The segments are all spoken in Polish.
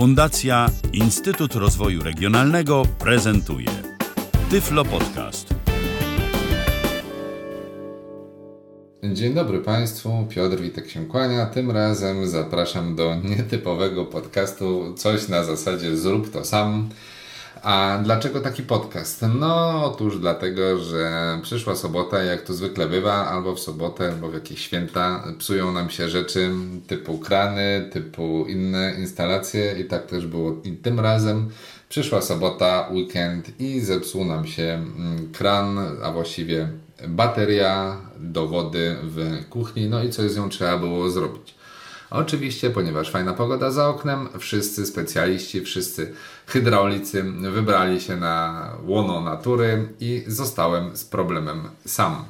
Fundacja Instytut Rozwoju Regionalnego prezentuje Tyflo Podcast. Dzień dobry Państwu, Piotr Witek się kłania. Tym razem zapraszam do nietypowego podcastu Coś na zasadzie zrób to sam. A dlaczego taki podcast? No, otóż dlatego, że przyszła sobota, jak to zwykle bywa, albo w sobotę, albo w jakieś święta, psują nam się rzeczy typu krany, typu inne instalacje i tak też było i tym razem. Przyszła sobota, weekend i zepsuł nam się mm, kran, a właściwie bateria do wody w kuchni, no i coś z nią trzeba było zrobić. Oczywiście, ponieważ fajna pogoda za oknem, wszyscy specjaliści, wszyscy hydraulicy wybrali się na łono natury i zostałem z problemem sam.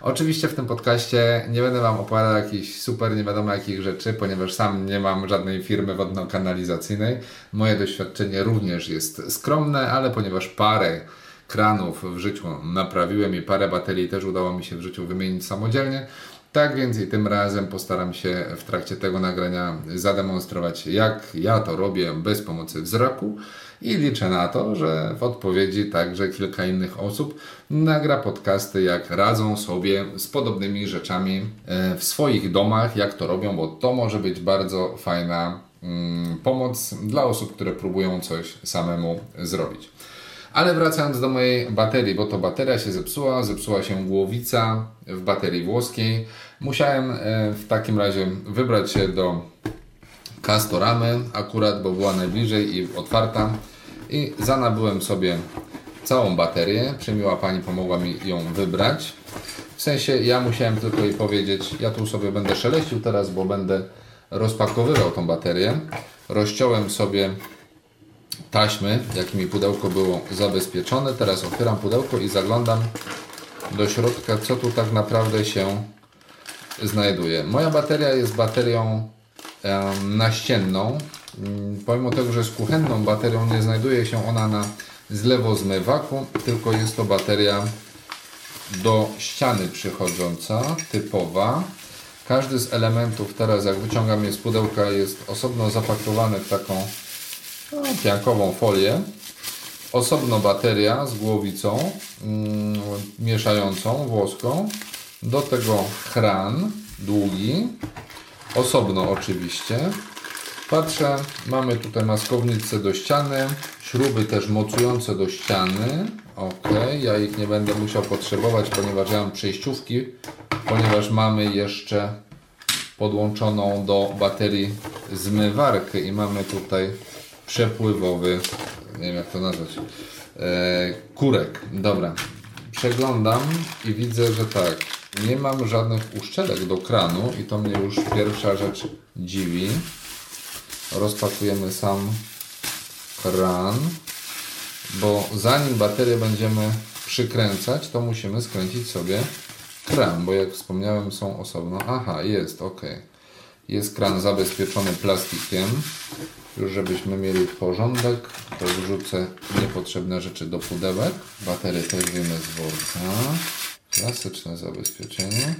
Oczywiście w tym podcaście nie będę Wam opowiadał jakichś super nie wiadomo jakich rzeczy, ponieważ sam nie mam żadnej firmy wodno-kanalizacyjnej. Moje doświadczenie również jest skromne, ale ponieważ parę kranów w życiu naprawiłem i parę baterii też udało mi się w życiu wymienić samodzielnie, tak więc i tym razem postaram się w trakcie tego nagrania zademonstrować, jak ja to robię bez pomocy wzroku i liczę na to, że w odpowiedzi także kilka innych osób nagra podcasty, jak radzą sobie z podobnymi rzeczami e, w swoich domach, jak to robią, bo to może być bardzo fajna mm, pomoc dla osób, które próbują coś samemu zrobić. Ale wracając do mojej baterii, bo to bateria się zepsuła, zepsuła się głowica w baterii włoskiej. Musiałem e, w takim razie wybrać się do Castoramy akurat, bo była najbliżej i otwarta. I zanabyłem sobie całą baterię. Przemiła Pani pomogła mi ją wybrać. W sensie ja musiałem tylko jej powiedzieć, ja tu sobie będę szeleścił teraz, bo będę rozpakowywał tą baterię. Rozciąłem sobie taśmy, jakimi pudełko było zabezpieczone. Teraz otwieram pudełko i zaglądam do środka, co tu tak naprawdę się znajduje. Moja bateria jest baterią naścienną. Mm, pomimo tego, że z kuchenną baterią nie znajduje się ona na zlewozmywaku, tylko jest to bateria do ściany przychodząca, typowa. Każdy z elementów teraz, jak wyciągam je z pudełka, jest osobno zapakowany w taką piankową folię. Osobno bateria z głowicą mm, mieszającą włoską. Do tego kran długi. Osobno oczywiście. Patrzę, mamy tutaj maskownicę do ściany, śruby też mocujące do ściany. Ok, ja ich nie będę musiał potrzebować, ponieważ ja mam przejściówki, ponieważ mamy jeszcze podłączoną do baterii zmywarkę i mamy tutaj przepływowy, nie wiem jak to nazwać, e, kurek. Dobra, przeglądam i widzę, że tak, nie mam żadnych uszczelek do kranu i to mnie już pierwsza rzecz dziwi. Rozpakujemy sam kran, bo zanim baterię będziemy przykręcać, to musimy skręcić sobie kran, bo jak wspomniałem są osobno. Aha, jest, ok. Jest kran zabezpieczony plastikiem. Już żebyśmy mieli porządek, to wrzucę niepotrzebne rzeczy do pudełek. Baterię też wiemy z worka. Klasyczne zabezpieczenie.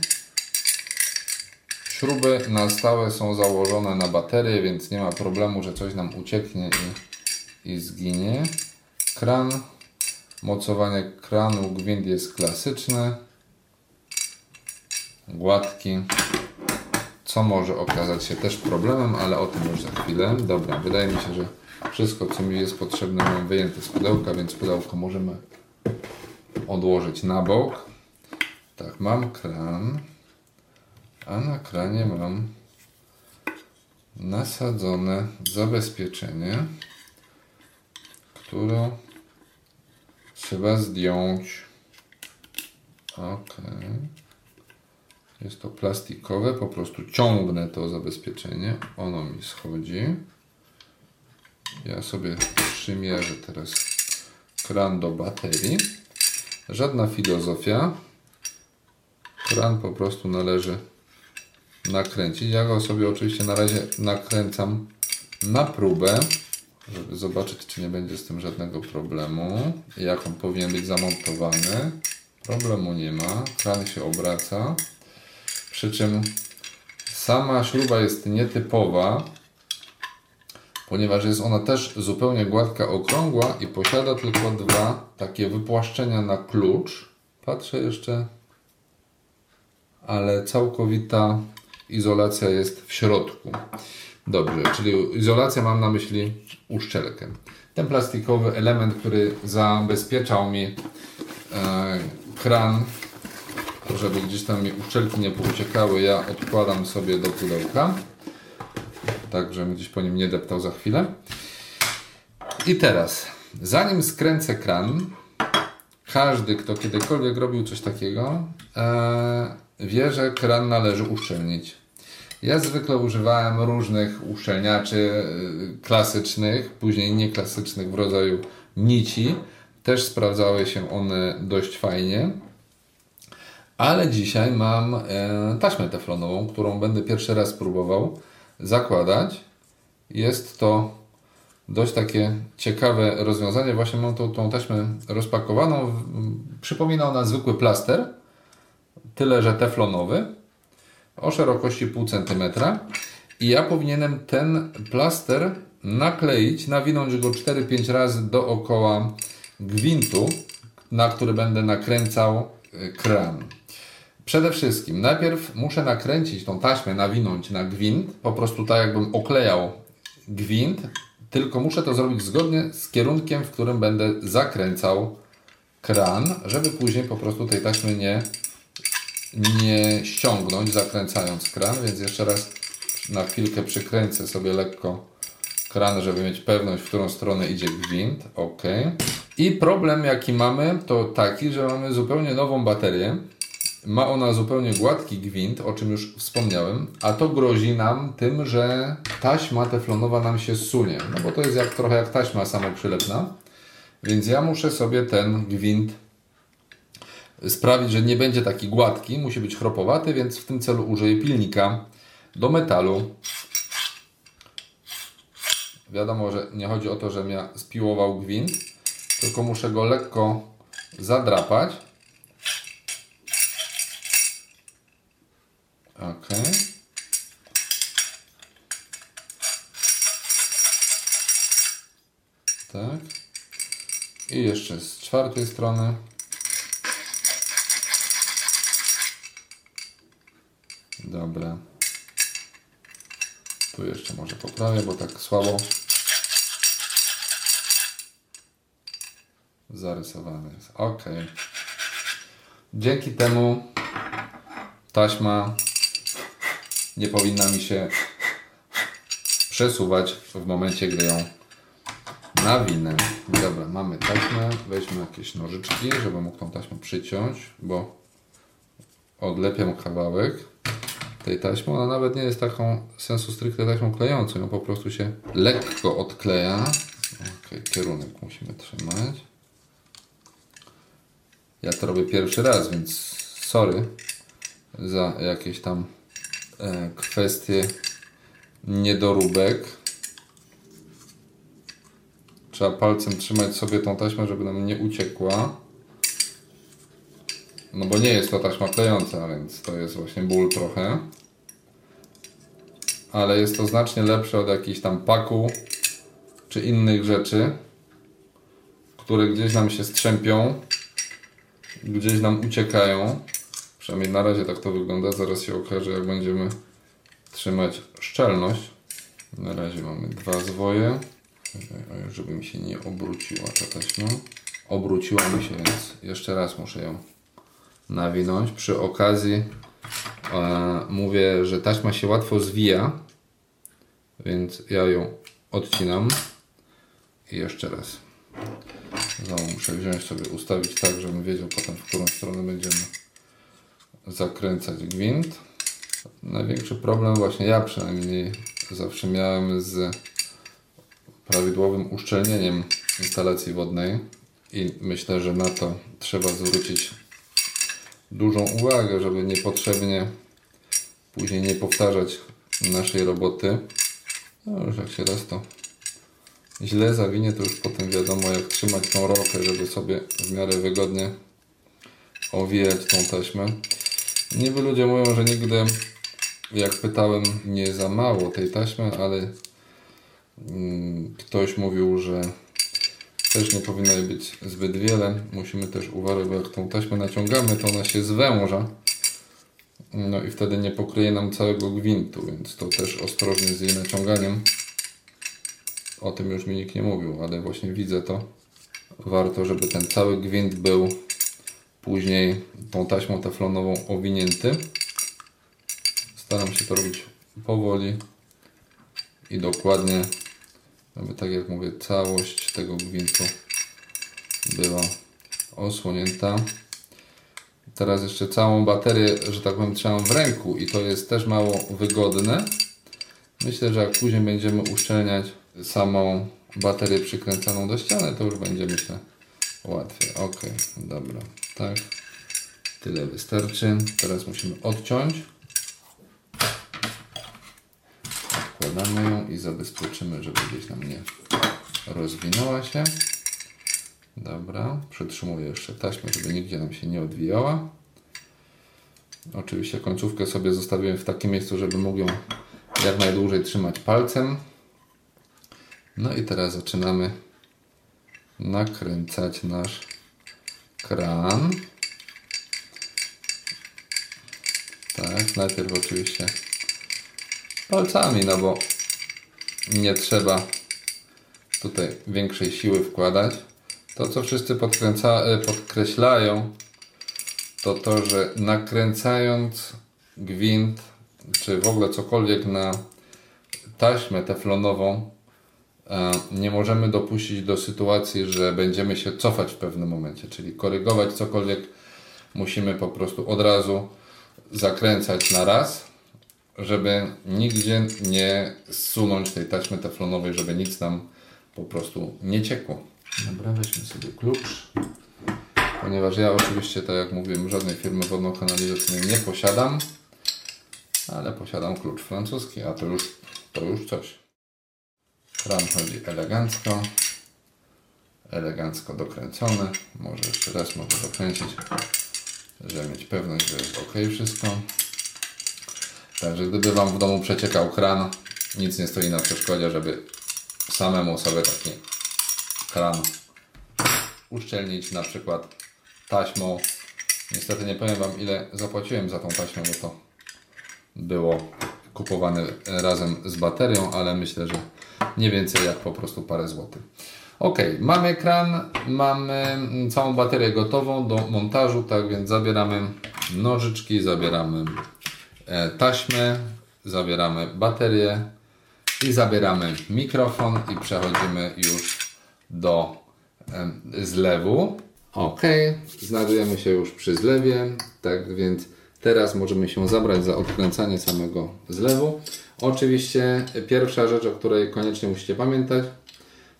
Śruby na stałe są założone na baterię, więc nie ma problemu, że coś nam ucieknie i, i zginie. Kran. Mocowanie kranu, gwint jest klasyczny. Gładki co może okazać się też problemem, ale o tym już za chwilę. Dobra, wydaje mi się, że wszystko, co mi jest potrzebne, mam wyjęte z pudełka, więc pudełko możemy odłożyć na bok. Tak, mam kran, a na kranie mam nasadzone zabezpieczenie, które trzeba zdjąć. Ok. Jest to plastikowe, po prostu ciągnę to zabezpieczenie, ono mi schodzi. Ja sobie przymierzę teraz kran do baterii. Żadna filozofia. Kran po prostu należy nakręcić. Ja go sobie oczywiście na razie nakręcam na próbę, żeby zobaczyć, czy nie będzie z tym żadnego problemu. Jak on powinien być zamontowany. Problemu nie ma. Kran się obraca. Przy czym sama śruba jest nietypowa, ponieważ jest ona też zupełnie gładka, okrągła i posiada tylko dwa takie wypłaszczenia na klucz. Patrzę jeszcze, ale całkowita izolacja jest w środku. Dobrze, czyli izolacja mam na myśli uszczelkę. Ten plastikowy element, który zabezpieczał mi e, kran, żeby gdzieś tam mi uszczelki nie pouciekały, ja odkładam sobie do pudełka, tak żebym gdzieś po nim nie deptał za chwilę. I teraz, zanim skręcę kran, każdy, kto kiedykolwiek robił coś takiego, e, wie, że kran należy uszczelnić. Ja zwykle używałem różnych uszczelniaczy e, klasycznych, później nieklasycznych w rodzaju nici. Też sprawdzały się one dość fajnie. Ale dzisiaj mam e, taśmę teflonową, którą będę pierwszy raz próbował zakładać. Jest to dość takie ciekawe rozwiązanie. Właśnie mam tą, tą taśmę rozpakowaną. Przypomina ona zwykły plaster, tyle że teflonowy, o szerokości pół centymetra. I ja powinienem ten plaster nakleić, nawinąć go 4-5 razy dookoła gwintu, na który będę nakręcał y, kran. Przede wszystkim, najpierw muszę nakręcić tą taśmę, nawinąć na gwint, po prostu tak jakbym oklejał gwint, tylko muszę to zrobić zgodnie z kierunkiem, w którym będę zakręcał kran, żeby później po prostu tej taśmy nie, nie ściągnąć, zakręcając kran, więc jeszcze raz na chwilkę przykręcę sobie lekko kran, żeby mieć pewność, w którą stronę idzie gwint. OK. I problem jaki mamy, to taki, że mamy zupełnie nową baterię. Ma ona zupełnie gładki gwint, o czym już wspomniałem, a to grozi nam tym, że taśma teflonowa nam się sunie. No bo to jest jak, trochę jak taśma samoprzylepna. Więc ja muszę sobie ten gwint sprawić, że nie będzie taki gładki, musi być chropowaty, więc w tym celu użyję pilnika do metalu. Wiadomo, że nie chodzi o to, żebym ja spiłował gwint, tylko muszę go lekko zadrapać. Ok. Tak. I jeszcze z czwartej strony. Dobra. Tu jeszcze może poprawię, bo tak słabo zarysowany jest. Ok. Dzięki temu taśma nie powinna mi się przesuwać w momencie, gdy ją nawinę. Dobra, mamy taśmę. Weźmy jakieś nożyczki, żeby mógł tą taśmę przyciąć, bo odlepiam kawałek tej taśmy. Ona nawet nie jest taką sensu stricte taśmą klejącą, ją po prostu się lekko odkleja. Ok, kierunek musimy trzymać. Ja to robię pierwszy raz, więc sorry za jakieś tam kwestie niedoróbek. Trzeba palcem trzymać sobie tą taśmę, żeby nam nie uciekła. No bo nie jest to taśma klejąca, więc to jest właśnie ból trochę. Ale jest to znacznie lepsze od jakichś tam paku czy innych rzeczy, które gdzieś nam się strzępią, gdzieś nam uciekają. Przynajmniej na razie tak to wygląda. Zaraz się okaże, jak będziemy trzymać szczelność. Na razie mamy dwa zwoje. Żeby mi się nie obróciła ta taśma. Obróciła mi się, więc jeszcze raz muszę ją nawinąć. Przy okazji e, mówię, że taśma się łatwo zwija, więc ja ją odcinam i jeszcze raz. Znowu muszę wziąć sobie, ustawić tak, żebym wiedział potem, w którą stronę będziemy zakręcać gwint. Największy problem właśnie ja przynajmniej zawsze miałem z prawidłowym uszczelnieniem instalacji wodnej i myślę, że na to trzeba zwrócić dużą uwagę, żeby niepotrzebnie później nie powtarzać naszej roboty. No już jak się raz to źle zawinie, to już potem wiadomo jak trzymać tą rolkę, żeby sobie w miarę wygodnie owijać tą taśmę. Niby ludzie mówią, że nigdy, jak pytałem, nie za mało tej taśmy, ale Mm, ktoś mówił, że też nie powinno jej być zbyt wiele. Musimy też uważać, bo jak tą taśmę naciągamy, to ona się zwęża. No i wtedy nie pokryje nam całego gwintu, więc to też ostrożnie z jej naciąganiem. O tym już mi nikt nie mówił, ale właśnie widzę to. Warto, żeby ten cały gwint był później tą taśmą teflonową owinięty. Staram się to robić powoli i dokładnie, aby tak jak mówię, całość tego gwintu była osłonięta. Teraz jeszcze całą baterię, że tak powiem, trzymam w ręku i to jest też mało wygodne. Myślę, że jak później będziemy uszczelniać samą baterię przykręcaną do ściany, to już będzie myślę łatwiej. Ok, dobra, tak. Tyle wystarczy. Teraz musimy odciąć. Odkładamy ją i zabezpieczymy, żeby gdzieś nam nie rozwinęła się. Dobra, przytrzymuję jeszcze taśmę, żeby nigdzie nam się nie odwijała. Oczywiście końcówkę sobie zostawiłem w takim miejscu, żeby mógł ją jak najdłużej trzymać palcem. No i teraz zaczynamy nakręcać nasz kran. Tak, najpierw oczywiście palcami, no bo nie trzeba tutaj większej siły wkładać. To, co wszyscy e, podkreślają, to to, że nakręcając gwint, czy w ogóle cokolwiek na taśmę teflonową, nie możemy dopuścić do sytuacji, że będziemy się cofać w pewnym momencie, czyli korygować cokolwiek, musimy po prostu od razu zakręcać na raz, żeby nigdzie nie zsunąć tej taśmy teflonowej, żeby nic nam po prostu nie ciekło. Dobra, weźmy sobie klucz. Ponieważ ja oczywiście, tak jak mówiłem, żadnej firmy wodno-kanalizacyjnej nie posiadam, ale posiadam klucz francuski, a to już, to już coś. Kran chodzi elegancko, elegancko dokręcony. Może jeszcze raz mogę dokręcić, żeby mieć pewność, że jest ok wszystko. Także gdyby Wam w domu przeciekał kran, nic nie stoi na przeszkodzie, żeby samemu sobie taki kran uszczelnić na przykład taśmą. Niestety nie powiem Wam ile zapłaciłem za tą taśmę, bo to było kupowane razem z baterią, ale myślę, że nie więcej jak po prostu parę złotych. Ok, mamy kran, mamy całą baterię gotową do montażu, tak więc zabieramy nożyczki, zabieramy e, taśmę, zabieramy baterię i zabieramy mikrofon i przechodzimy już do zlewu. Ok, znajdujemy się już przy zlewie, tak więc teraz możemy się zabrać za odkręcanie samego zlewu. Oczywiście pierwsza rzecz, o której koniecznie musicie pamiętać,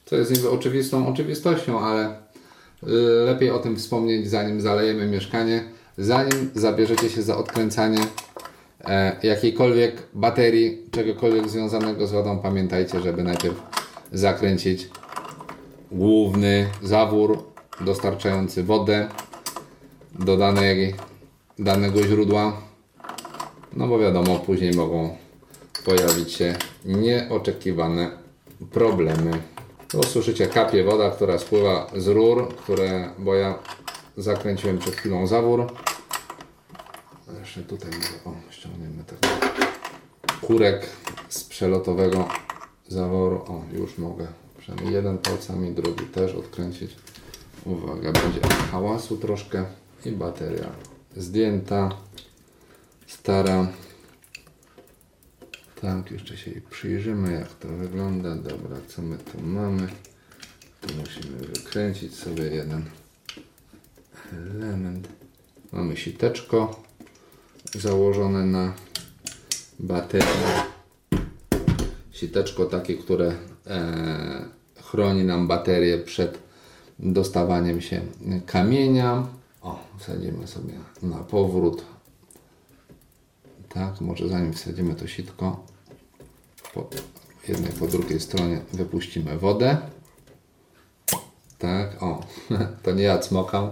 to jest niby oczywistą oczywistością, ale y, lepiej o tym wspomnieć zanim zalejemy mieszkanie, zanim zabierzecie się za odkręcanie e, jakiejkolwiek baterii, czegokolwiek związanego z wodą, pamiętajcie, żeby najpierw zakręcić główny zawór dostarczający wodę do danej, danego źródła. No bo wiadomo, później mogą pojawić się nieoczekiwane problemy. Tu słyszycie kapie woda, która spływa z rur, które, bo ja zakręciłem przed chwilą zawór. Jeszcze tutaj o, ściągniemy taki kurek z przelotowego zaworu. O, już mogę przynajmniej jeden palcami, drugi też odkręcić. Uwaga, będzie hałasu troszkę i bateria zdjęta, stara. Tak, jeszcze się jej przyjrzymy, jak to wygląda. Dobra, co my tu mamy? Tu musimy wykręcić sobie jeden element. Mamy siteczko założone na baterię. Siteczko takie, które e, chroni nam baterię przed dostawaniem się kamienia. O, wsadzimy sobie na powrót. Tak, może zanim wsadzimy to sitko, po jednej po drugiej stronie wypuścimy wodę. Tak, o, to nie ja cmokam,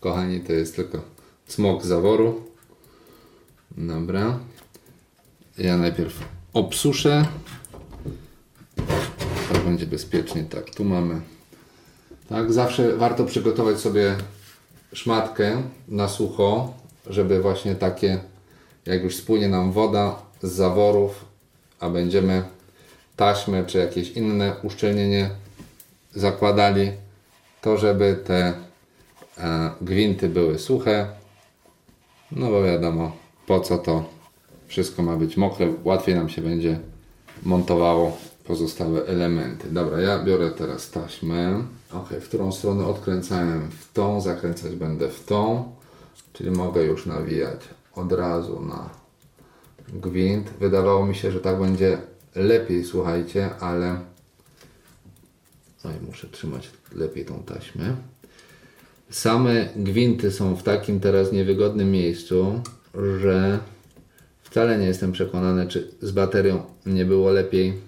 kochani, to jest tylko cmok zaworu. Dobra. Ja najpierw obsuszę będzie bezpiecznie. Tak, tu mamy. Tak, zawsze warto przygotować sobie szmatkę na sucho, żeby właśnie takie, jak już spłynie nam woda z zaworów, a będziemy taśmę czy jakieś inne uszczelnienie zakładali, to żeby te e, gwinty były suche. No bo wiadomo, po co to wszystko ma być mokre, łatwiej nam się będzie montowało pozostałe elementy. Dobra, ja biorę teraz taśmę. Ok, w którą stronę odkręcałem? W tą, zakręcać będę w tą, czyli mogę już nawijać od razu na gwint. Wydawało mi się, że tak będzie lepiej, słuchajcie, ale Oj, muszę trzymać lepiej tą taśmę. Same gwinty są w takim teraz niewygodnym miejscu, że wcale nie jestem przekonany, czy z baterią nie było lepiej,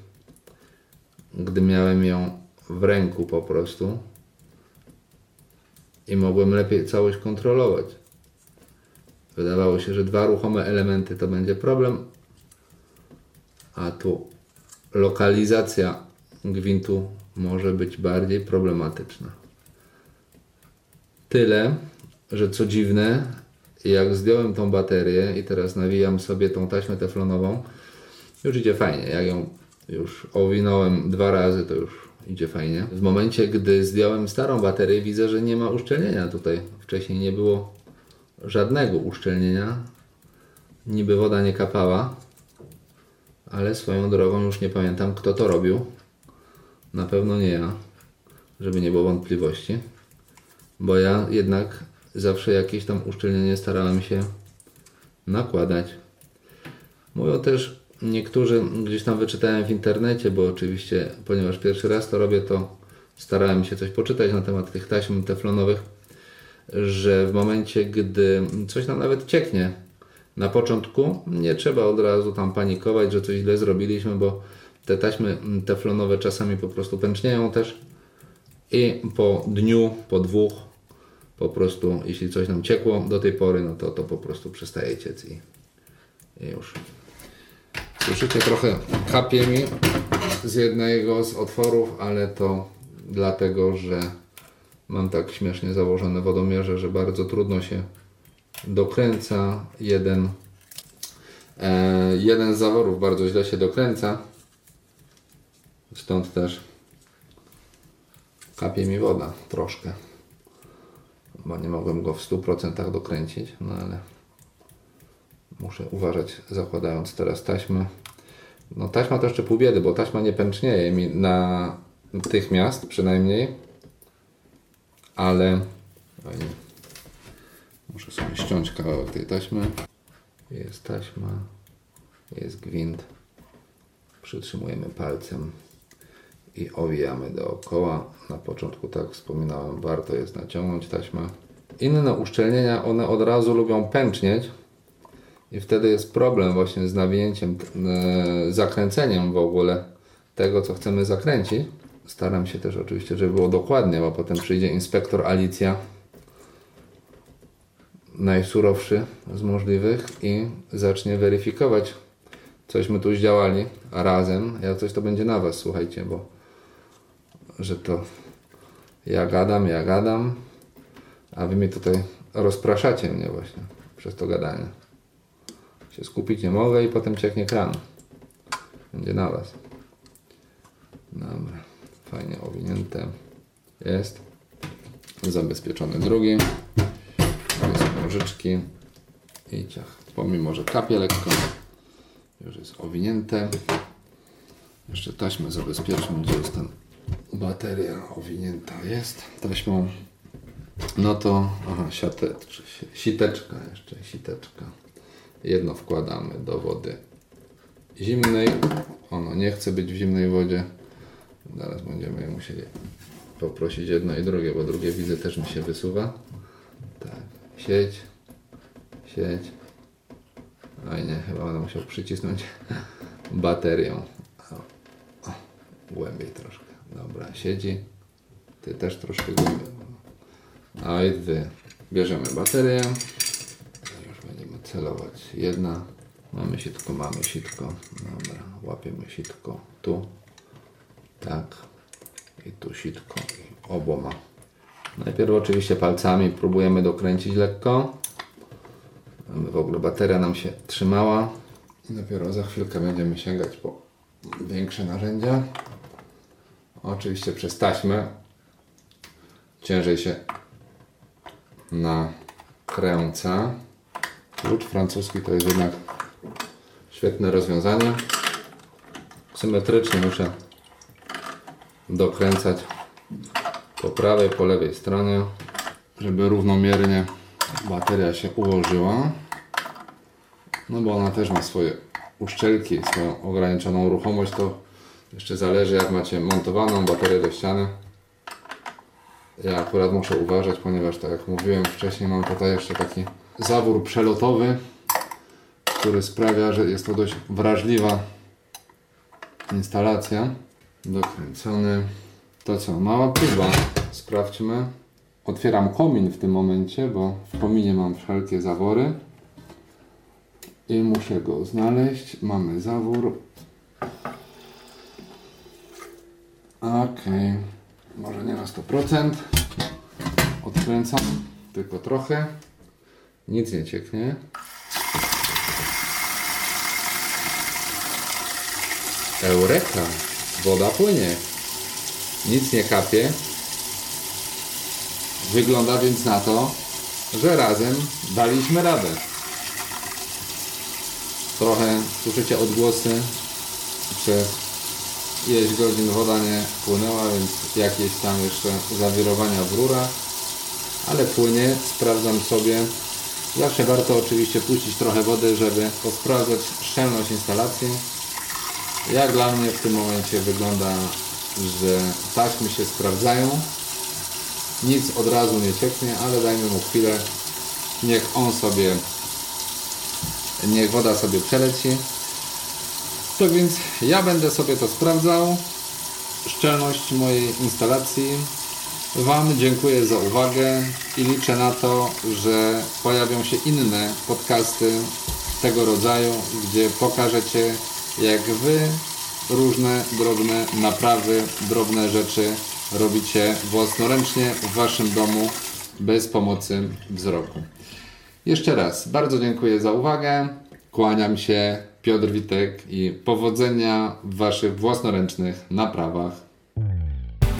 gdy miałem ją w ręku po prostu i mogłem lepiej całość kontrolować. Wydawało się, że dwa ruchome elementy to będzie problem, a tu lokalizacja gwintu może być bardziej problematyczna. Tyle, że co dziwne, jak zdjąłem tą baterię i teraz nawijam sobie tą taśmę teflonową, już idzie fajnie. Jak ją już owinąłem dwa razy, to już idzie fajnie. W momencie, gdy zdjąłem starą baterię, widzę, że nie ma uszczelnienia tutaj. Wcześniej nie było żadnego uszczelnienia. Niby woda nie kapała, ale swoją drogą już nie pamiętam, kto to robił. Na pewno nie ja, żeby nie było wątpliwości, bo ja jednak zawsze jakieś tam uszczelnienie starałem się nakładać. Mówią też niektórzy, gdzieś tam wyczytałem w internecie, bo oczywiście, ponieważ pierwszy raz to robię, to starałem się coś poczytać na temat tych taśm teflonowych, że w momencie, gdy coś nam nawet cieknie na początku, nie trzeba od razu tam panikować, że coś źle zrobiliśmy, bo te taśmy teflonowe czasami po prostu pęcznieją też i po dniu, po dwóch po prostu, jeśli coś nam ciekło do tej pory, no to to po prostu przestaje ciec i, i już. Słyszycie, trochę kapie mi z jednego z otworów, ale to dlatego, że mam tak śmiesznie założone wodomierze, że bardzo trudno się dokręca. Jeden, e, jeden z zaworów bardzo źle się dokręca. Stąd też kapie mi woda troszkę. Bo nie mogłem go w 100% dokręcić, no ale muszę uważać zakładając teraz taśmę. No taśma to jeszcze pół biedy, bo taśma nie pęcznieje mi natychmiast przynajmniej. Ale oj, muszę sobie ściąć kawałek tej taśmy. Jest taśma, jest gwint. Przytrzymujemy palcem i owijamy dookoła. Na początku, tak wspominałem, warto jest naciągnąć taśmę. Inne uszczelnienia, one od razu lubią pęcznieć i wtedy jest problem właśnie z nawinięciem, e, zakręceniem w ogóle tego, co chcemy zakręcić. Staram się też oczywiście, żeby było dokładnie, bo potem przyjdzie inspektor Alicja, najsurowszy z możliwych i zacznie weryfikować, cośmy tu zdziałali razem. Ja coś to będzie na Was, słuchajcie, bo że to ja gadam, ja gadam, a Wy mnie tutaj rozpraszacie mnie właśnie przez to gadanie. Się skupić nie mogę i potem cieknie kran. Będzie na Was. Dobra, fajnie owinięte jest. Zabezpieczony drugi. Jest nożyczki i ciach. Pomimo, że kapie lekko, już jest owinięte. Jeszcze taśmę zabezpieczmy, gdzie jest ten bateria owinięta jest taśmą. No to, aha, siateczka, siteczka jeszcze, siteczka. Jedno wkładamy do wody zimnej. Ono nie chce być w zimnej wodzie. Zaraz będziemy musieli poprosić jedno i drugie, bo drugie widzę też mi się wysuwa. Tak, sieć, sieć. Oj nie, chyba będę musiał przycisnąć baterią. O, głębiej troszkę. Dobra, siedzi. Ty też troszkę głębiej. A i wy. Bierzemy baterię. Celować. Jedna. Mamy sitko, mamy sitko. Dobra, łapiemy sitko tu. Tak. I tu sitko i oboma. Najpierw oczywiście palcami próbujemy dokręcić lekko. Aby w ogóle bateria nam się trzymała. I dopiero za chwilkę będziemy sięgać po większe narzędzia. Oczywiście przez taśmę ciężej się nakręca. Klucz francuski to jest jednak świetne rozwiązanie. Symetrycznie muszę dokręcać po prawej, po lewej stronie, żeby równomiernie bateria się ułożyła. No bo ona też ma swoje uszczelki, swoją ograniczoną ruchomość, to jeszcze zależy jak macie montowaną baterię do ściany. Ja akurat muszę uważać, ponieważ tak jak mówiłem wcześniej, mam tutaj jeszcze taki zawór przelotowy, który sprawia, że jest to dość wrażliwa instalacja. Dokręcony. To co, mała próba. Sprawdźmy. Otwieram komin w tym momencie, bo w kominie mam wszelkie zawory. I muszę go znaleźć. Mamy zawór. Ok. Może nie na 100%. Odkręcam. Tylko trochę. Nic nie cieknie. Eureka! Woda płynie. Nic nie kapie. Wygląda więc na to, że razem daliśmy radę. Trochę słyszycie odgłosy. Przez ileś godzin woda nie płynęła, więc jakieś tam jeszcze zawirowania w rurach. Ale płynie, sprawdzam sobie. Zawsze warto oczywiście puścić trochę wody, żeby posprawdzać szczelność instalacji. Jak dla mnie w tym momencie wygląda, że taśmy się sprawdzają. Nic od razu nie cieknie, ale dajmy mu chwilę. Niech on sobie, niech woda sobie przeleci. To więc ja będę sobie to sprawdzał. Szczelność mojej instalacji. Wam dziękuję za uwagę i liczę na to, że pojawią się inne podcasty tego rodzaju, gdzie pokażecie jak Wy różne drobne naprawy, drobne rzeczy robicie własnoręcznie w Waszym domu bez pomocy wzroku. Jeszcze raz bardzo dziękuję za uwagę. Kłaniam się, Piotr Witek i powodzenia w Waszych własnoręcznych naprawach.